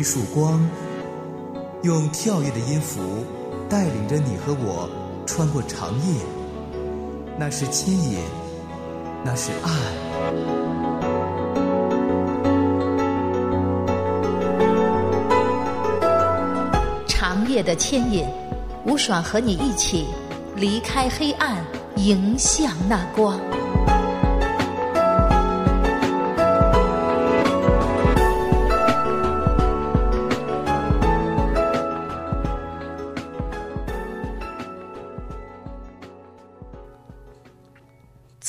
一束光，用跳跃的音符带领着你和我穿过长夜。那是牵引，那是爱。长夜的牵引，吴爽和你一起离开黑暗，迎向那光。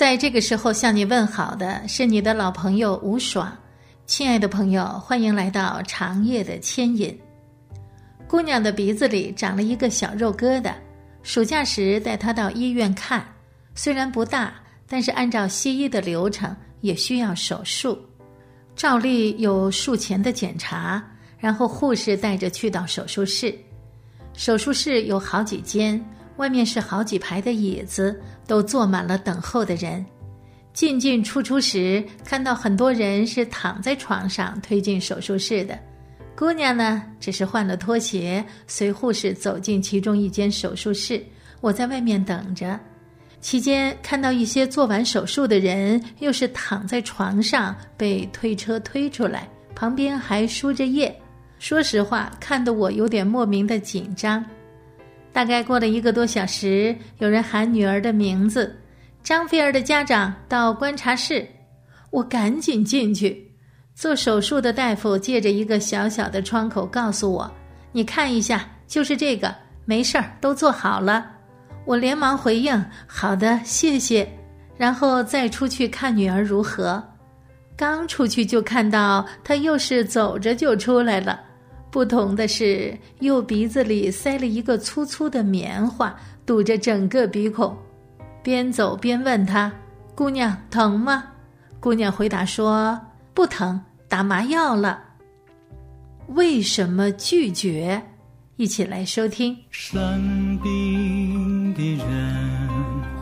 在这个时候向你问好的是你的老朋友吴爽，亲爱的朋友，欢迎来到长夜的牵引。姑娘的鼻子里长了一个小肉疙瘩，暑假时带她到医院看，虽然不大，但是按照西医的流程也需要手术。照例有术前的检查，然后护士带着去到手术室。手术室有好几间，外面是好几排的椅子，都坐满了等候的人。进进出出时，看到很多人是躺在床上推进手术室的。姑娘呢，只是换了拖鞋，随护士走进其中一间手术室。我在外面等着，期间看到一些做完手术的人，又是躺在床上被推车推出来，旁边还输着液。说实话，看得我有点莫名的紧张。大概过了一个多小时，有人喊女儿的名字，张菲儿的家长到观察室，我赶紧进去。做手术的大夫借着一个小小的窗口告诉我：“你看一下，就是这个，没事儿，都做好了。”我连忙回应：“好的，谢谢。”然后再出去看女儿如何。刚出去就看到她又是走着就出来了，不同的是右鼻子里塞了一个粗粗的棉花，堵着整个鼻孔。边走边问她：“姑娘，疼吗？”姑娘回答说：“不疼。”打麻药了，为什么拒绝？一起来收听。生病的人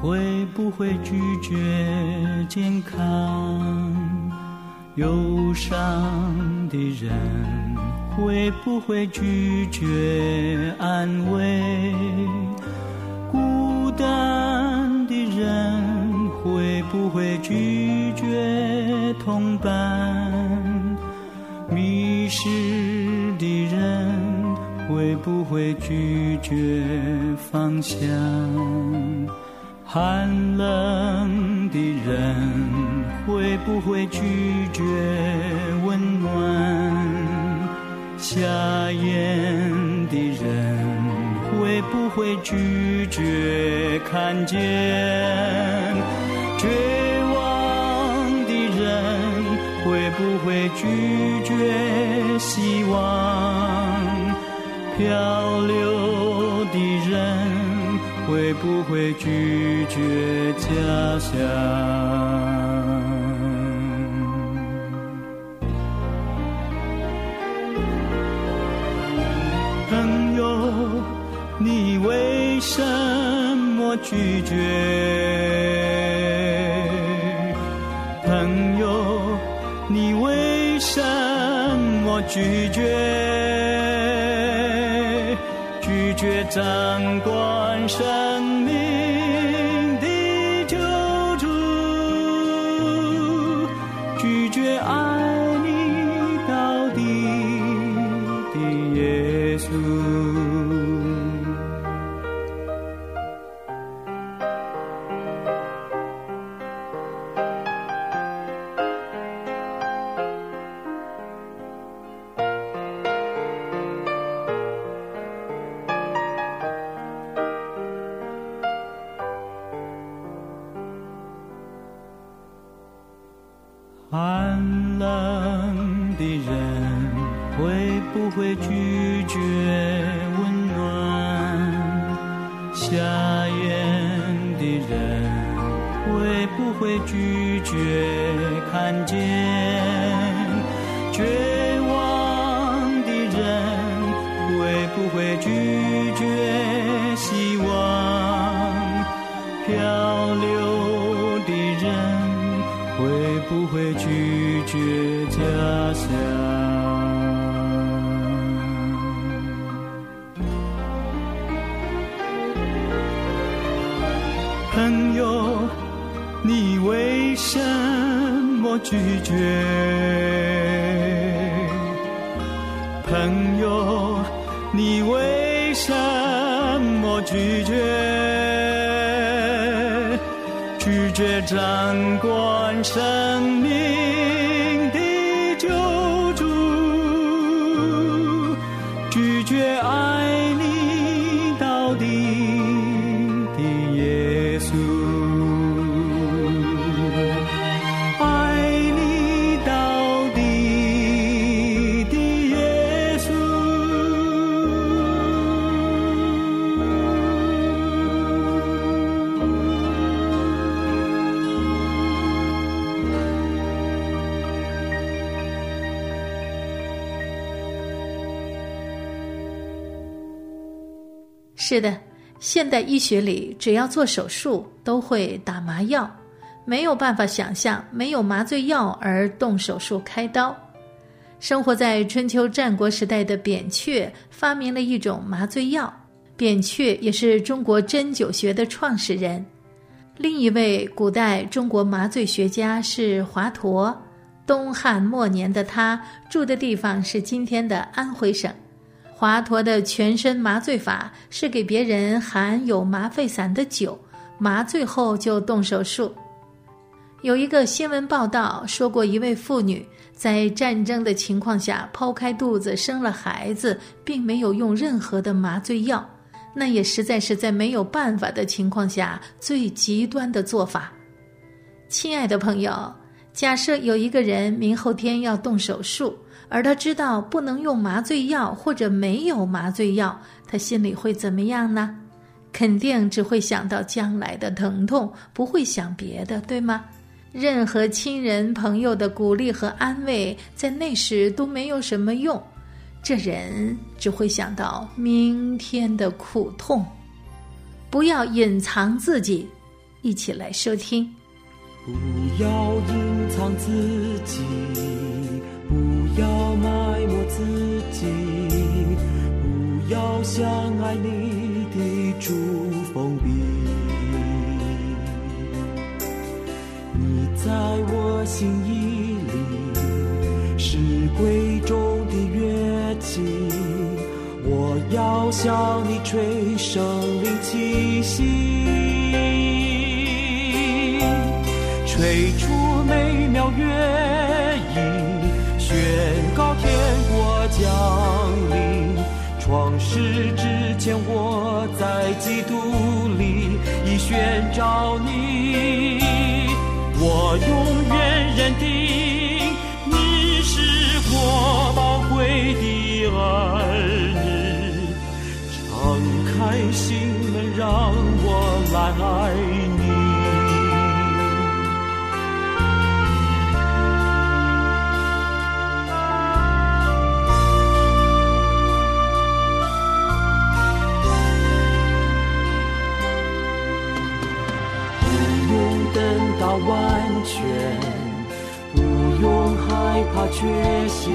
会不会拒绝健康？忧伤的人会不会拒绝安慰？孤单的人会不会拒绝同伴？迷失的人会不会拒绝方向？寒冷的人会不会拒绝？瞎眼的人会不会拒绝看见？绝望的人会不会拒绝？希望漂流的人会不会拒绝家乡？为什么拒绝？朋友，你为什么拒绝？拒绝张冠生会不会拒绝温暖？瞎眼的人会不会拒绝看见？绝望的人会不会拒绝希望？漂流的人。会不会拒绝家乡？我拒绝？朋友，你为什么拒绝？拒绝掌管生命是的，现代医学里只要做手术都会打麻药，没有办法想象没有麻醉药而动手术开刀。生活在春秋战国时代的扁鹊发明了一种麻醉药，扁鹊也是中国针灸学的创始人。另一位古代中国麻醉学家是华佗，东汉末年的他住的地方是今天的安徽省。华佗的全身麻醉法是给别人含有麻沸散的酒，麻醉后就动手术。有一个新闻报道说过，一位妇女在战争的情况下剖开肚子生了孩子，并没有用任何的麻醉药，那也实在是在没有办法的情况下最极端的做法。亲爱的朋友，假设有一个人明后天要动手术。而他知道不能用麻醉药，或者没有麻醉药，他心里会怎么样呢？肯定只会想到将来的疼痛，不会想别的，对吗？任何亲人朋友的鼓励和安慰，在那时都没有什么用，这人只会想到明天的苦痛。不要隐藏自己，一起来收听。不要隐藏自己。要埋没自己，不要像爱你的主封闭。你在我心意里是贵重的乐器，我要向你吹生命气息，吹出美妙乐。天国降临，创世之前我在基督里已宣召你，我永远认定你是我宝贵的儿女，敞开心门让我来爱完全，不用害怕缺陷，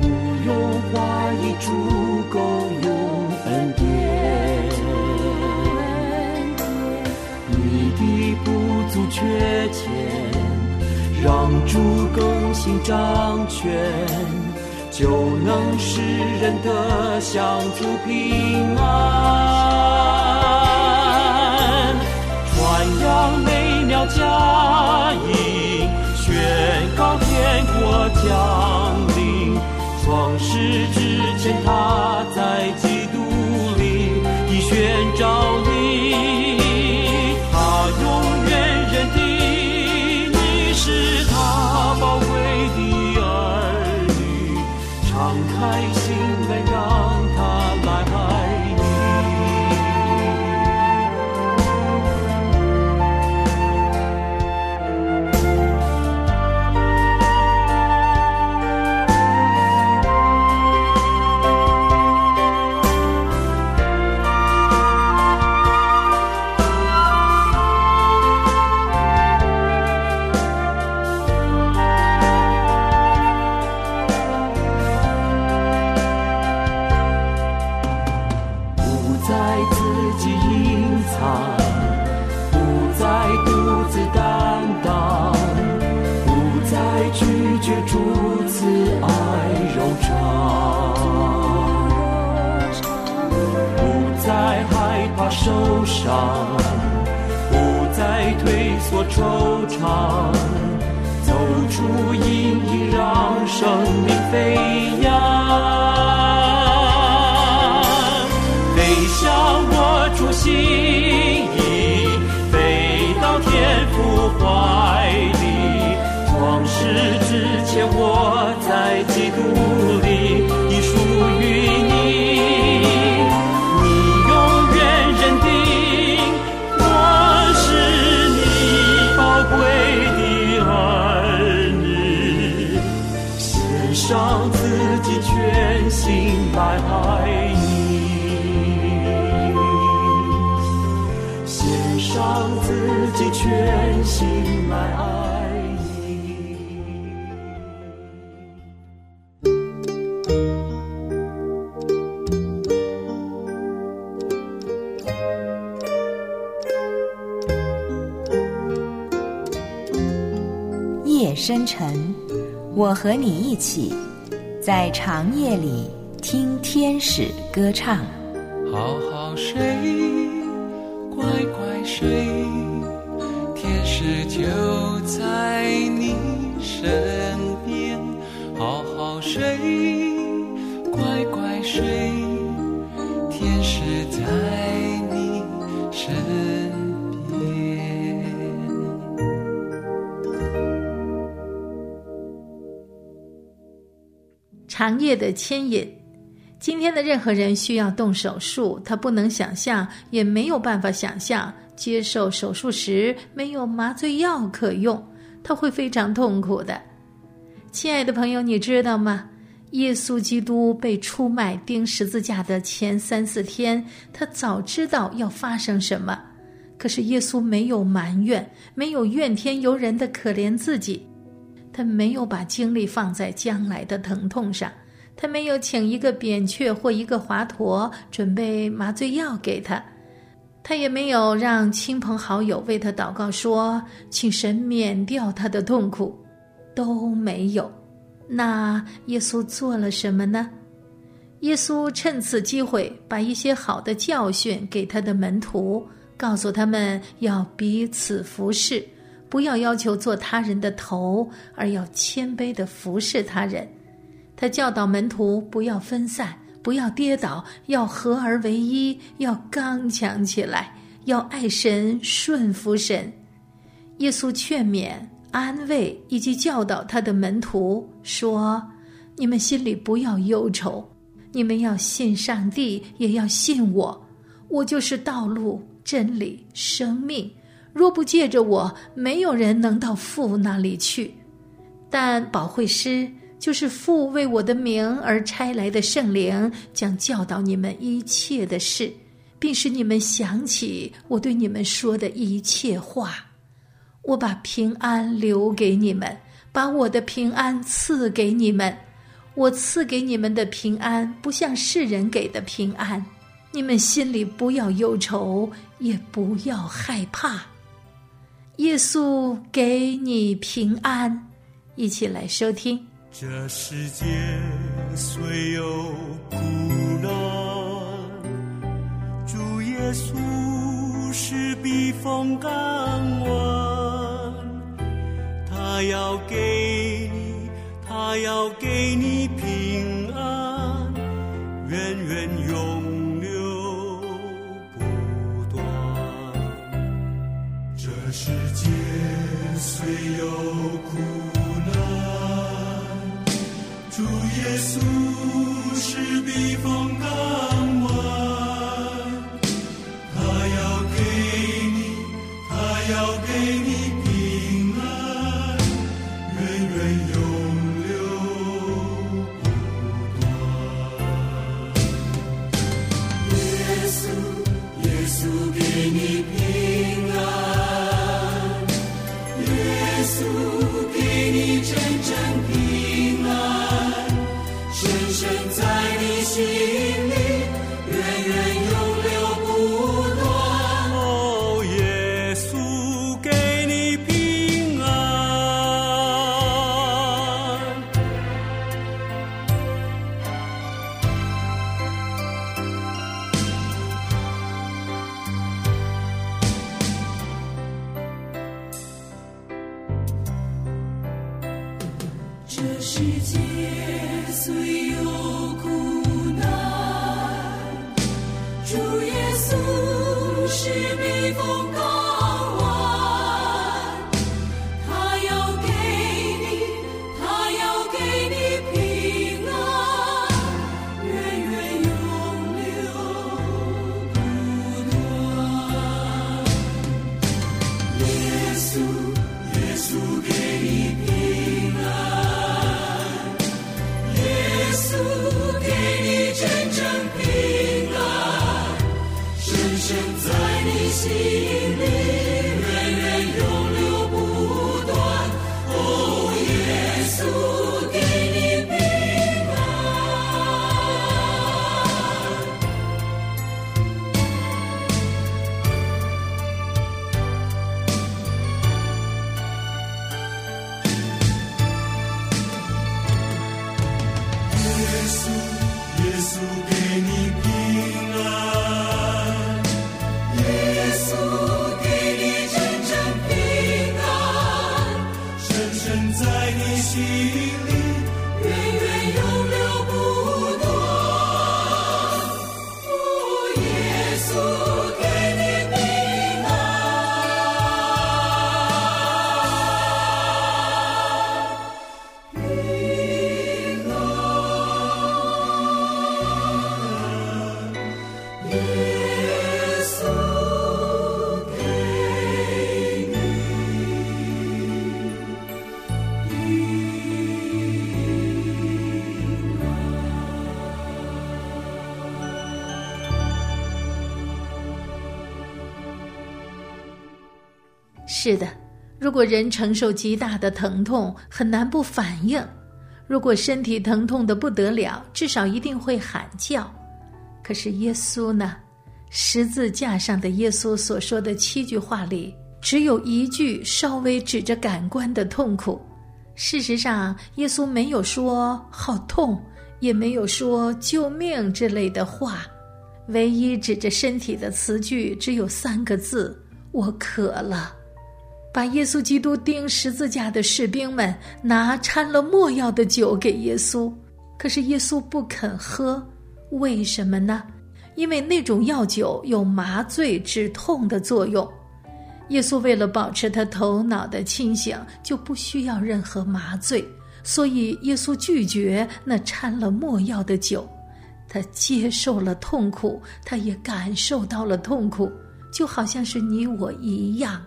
不用怀疑足够用恩典。你的不足缺欠，让主更新掌权，就能使人得享主平安。不再独自担当，不再拒绝初次爱柔肠，不再害怕受伤，不再退缩惆怅，走出阴影，让生命飞扬。我在基督里已属于你。你永远认定我是你宝贵的儿女，献上自己全心来爱你。献上自己全心深沉，我和你一起在长夜里听天使歌唱。好好睡。乖乖睡，天使就在你身边。好好睡，长夜的牵引。今天的任何人需要动手术，他不能想象，也没有办法想象接受手术时没有麻醉药可用，他会非常痛苦的。亲爱的朋友，你知道吗？耶稣基督被出卖钉十字架的前三四天，他早知道要发生什么，可是耶稣没有埋怨，没有怨天尤人的可怜自己，他没有把精力放在将来的疼痛上。他没有请一个扁鹊或一个华佗准备麻醉药给他，他也没有让亲朋好友为他祷告说请神免掉他的痛苦，都没有。那耶稣做了什么呢？耶稣趁此机会把一些好的教训给他的门徒，告诉他们要彼此服侍，不要要求做他人的头，而要谦卑的服侍他人。他教导门徒不要分散，不要跌倒，要合而为一，要刚强起来，要爱神，顺服神。耶稣劝勉、安慰以及教导他的门徒说：“你们心里不要忧愁，你们要信上帝，也要信我。我就是道路、真理、生命。若不借着我，没有人能到父那里去。但保惠师。”就是父为我的名而差来的圣灵，将教导你们一切的事，并使你们想起我对你们说的一切话。我把平安留给你们，把我的平安赐给你们。我赐给你们的平安，不像世人给的平安。你们心里不要忧愁，也不要害怕。耶稣给你平安，一起来收听。这世界虽有苦难，主耶稣是避风港湾。他要给你，他要给你平安，远远永这世界虽有苦难。主耶稣是避风是的，如果人承受极大的疼痛，很难不反应；如果身体疼痛的不得了，至少一定会喊叫。可是耶稣呢？十字架上的耶稣所说的七句话里，只有一句稍微指着感官的痛苦。事实上，耶稣没有说“好痛”，也没有说“救命”之类的话。唯一指着身体的词句只有三个字：“我渴了。”把耶稣基督钉十字架的士兵们拿掺了没药的酒给耶稣，可是耶稣不肯喝，为什么呢？因为那种药酒有麻醉止痛的作用。耶稣为了保持他头脑的清醒，就不需要任何麻醉，所以耶稣拒绝那掺了没药的酒。他接受了痛苦，他也感受到了痛苦，就好像是你我一样。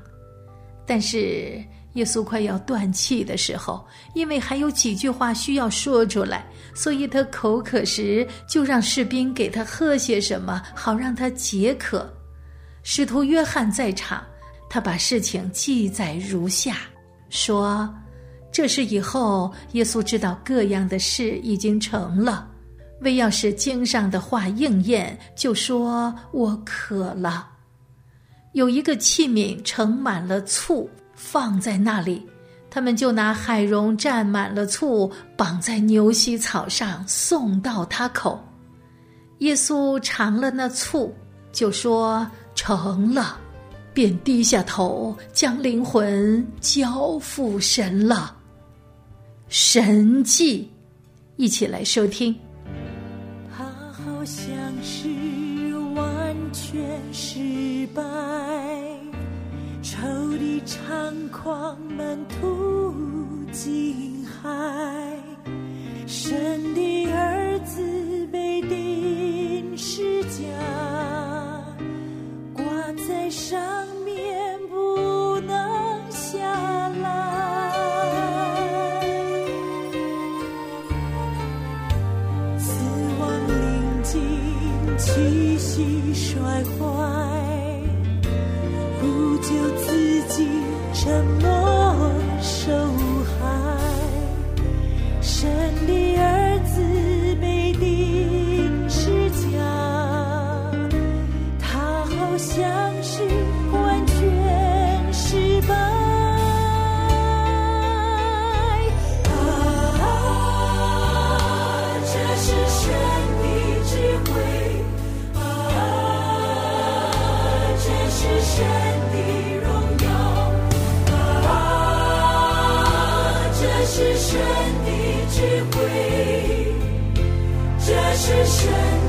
但是耶稣快要断气的时候，因为还有几句话需要说出来，所以他口渴时就让士兵给他喝些什么，好让他解渴。使徒约翰在场，他把事情记载如下：说，这是以后耶稣知道各样的事已经成了，为要使经上的话应验，就说我渴了。有一个器皿盛满了醋，放在那里，他们就拿海蓉蘸满了醋，绑在牛膝草上，送到他口。耶稣尝了那醋，就说成了，便低下头，将灵魂交付神了。神迹，一起来收听。他好像是全失败，仇敌猖狂满途惊骇，神的儿子被钉十架，挂在上气息衰坏，不救自己沉默受害。神的儿子被钉十架，他好像是完全失败。是选。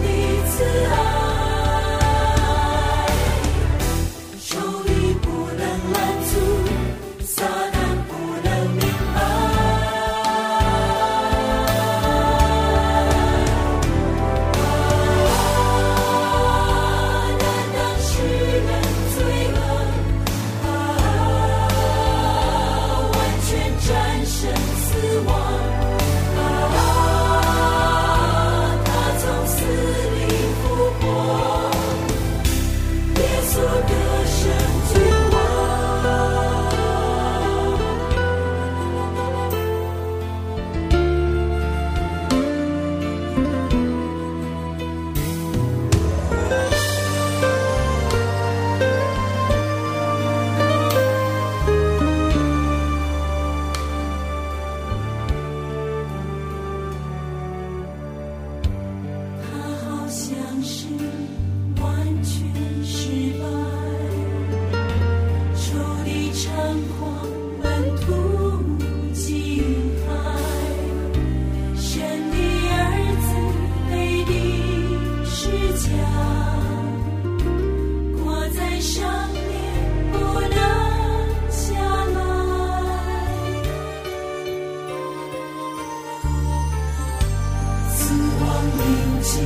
临近，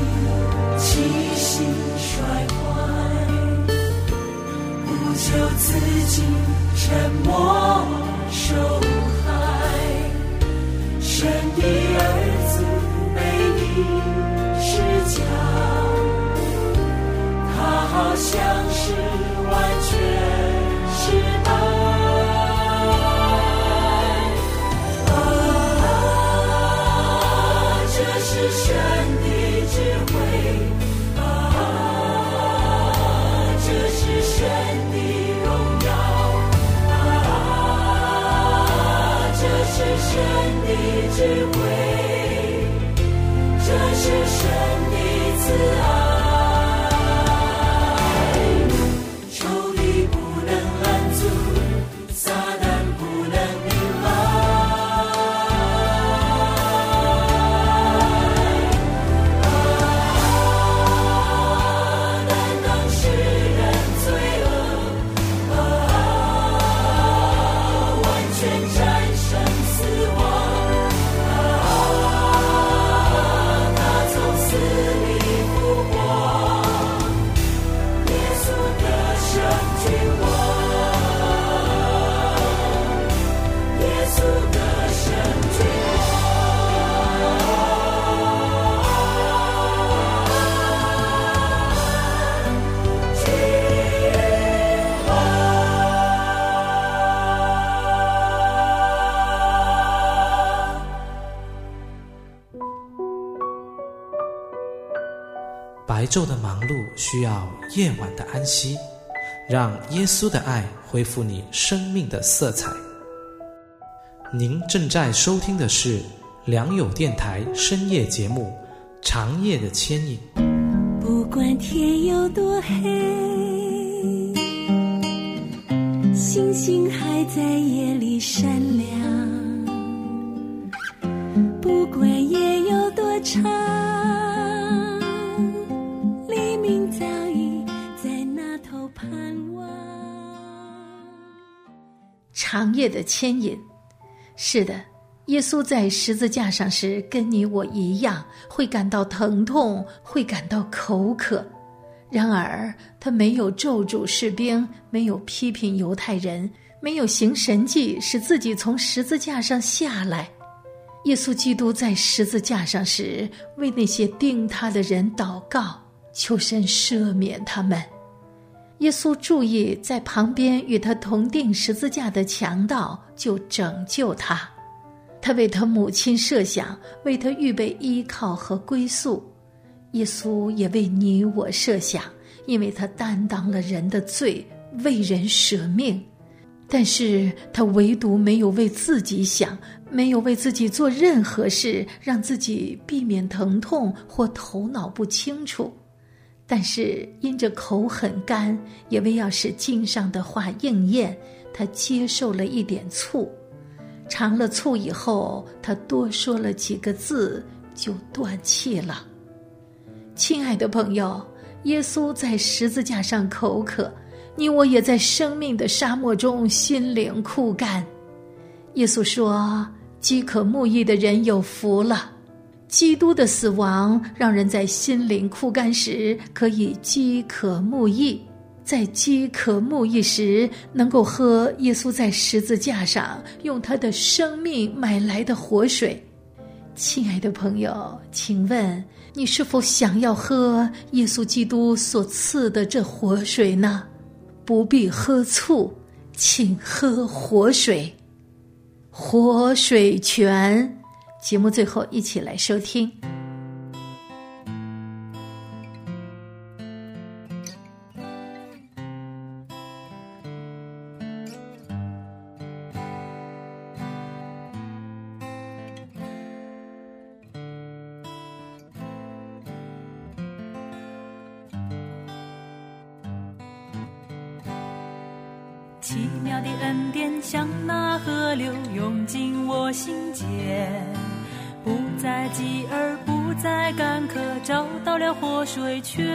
气息衰坏，不求自己沉默受害。神的儿子被钉十架，他好像是完全神的智慧，这是神的慈爱。白昼的忙碌需要夜晚的安息，让耶稣的爱恢复你生命的色彩。您正在收听的是良友电台深夜节目《长夜的牵引》。不管天有多黑，星星还在夜里闪亮。夜的牵引。是的，耶稣在十字架上时，跟你我一样，会感到疼痛，会感到口渴。然而，他没有咒诅士兵，没有批评犹太人，没有行神迹使自己从十字架上下来。耶稣基督在十字架上时，为那些钉他的人祷告，求神赦免他们。耶稣注意在旁边与他同定十字架的强盗，就拯救他。他为他母亲设想，为他预备依靠和归宿。耶稣也为你我设想，因为他担当了人的罪，为人舍命。但是他唯独没有为自己想，没有为自己做任何事，让自己避免疼痛或头脑不清楚。但是因着口很干，也为要使经上的话应验，他接受了一点醋。尝了醋以后，他多说了几个字，就断气了。亲爱的朋友，耶稣在十字架上口渴，你我也在生命的沙漠中心灵枯干。耶稣说：“饥渴慕义的人有福了。”基督的死亡让人在心灵枯干时可以饥渴慕义，在饥渴慕义时能够喝耶稣在十字架上用他的生命买来的活水。亲爱的朋友，请问？你是否想要喝耶稣基督所赐的这活水呢？不必喝醋，请喝活水，活水泉。节目最后，一起来收听。奇妙的恩典像那河流涌进我心间，不再饥而，不再干渴，找到了活水泉。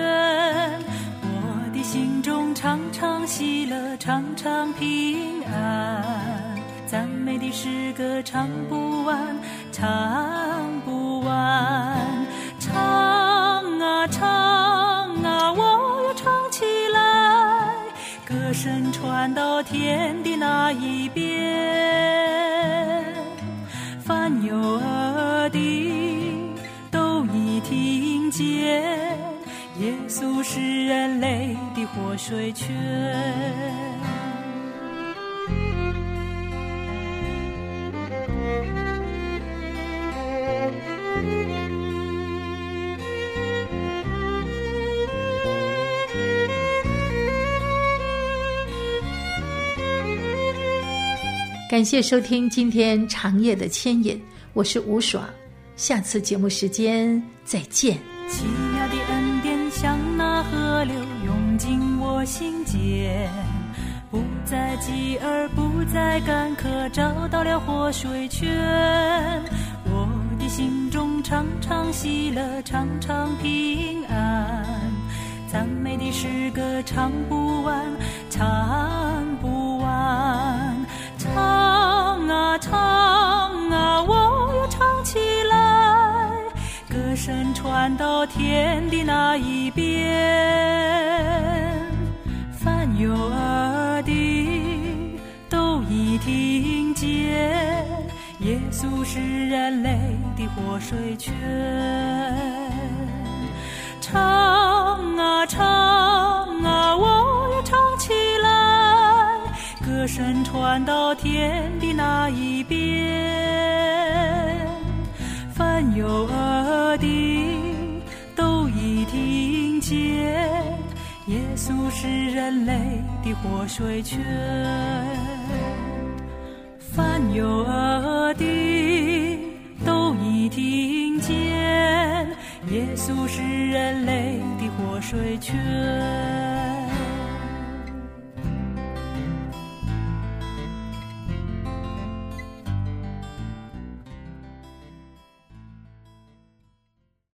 我的心中常常喜乐，常常平安，赞美的诗歌唱不完，唱不完，唱啊唱啊，我要唱起来，歌声翻到天的那一边，凡有耳的都已听见，耶稣是人类的活水泉。感谢收听今天长夜的牵引，我是吴爽，下次节目时间再见。奇妙的恩典像那河流涌进我心间，不再饥而，不再干渴，找到了活水泉。我的心中常常喜乐，常常平安，赞美的诗歌唱不完，唱不完，唱啊唱啊，我要唱起来。歌声传到天的那一边，凡有耳的都已听见，耶稣是人类的活水泉。唱啊唱歌声传到天的那一边。凡有耳的都已听见，耶稣是人类的活水泉。凡有耳的都已听见，耶稣是人类的活水泉。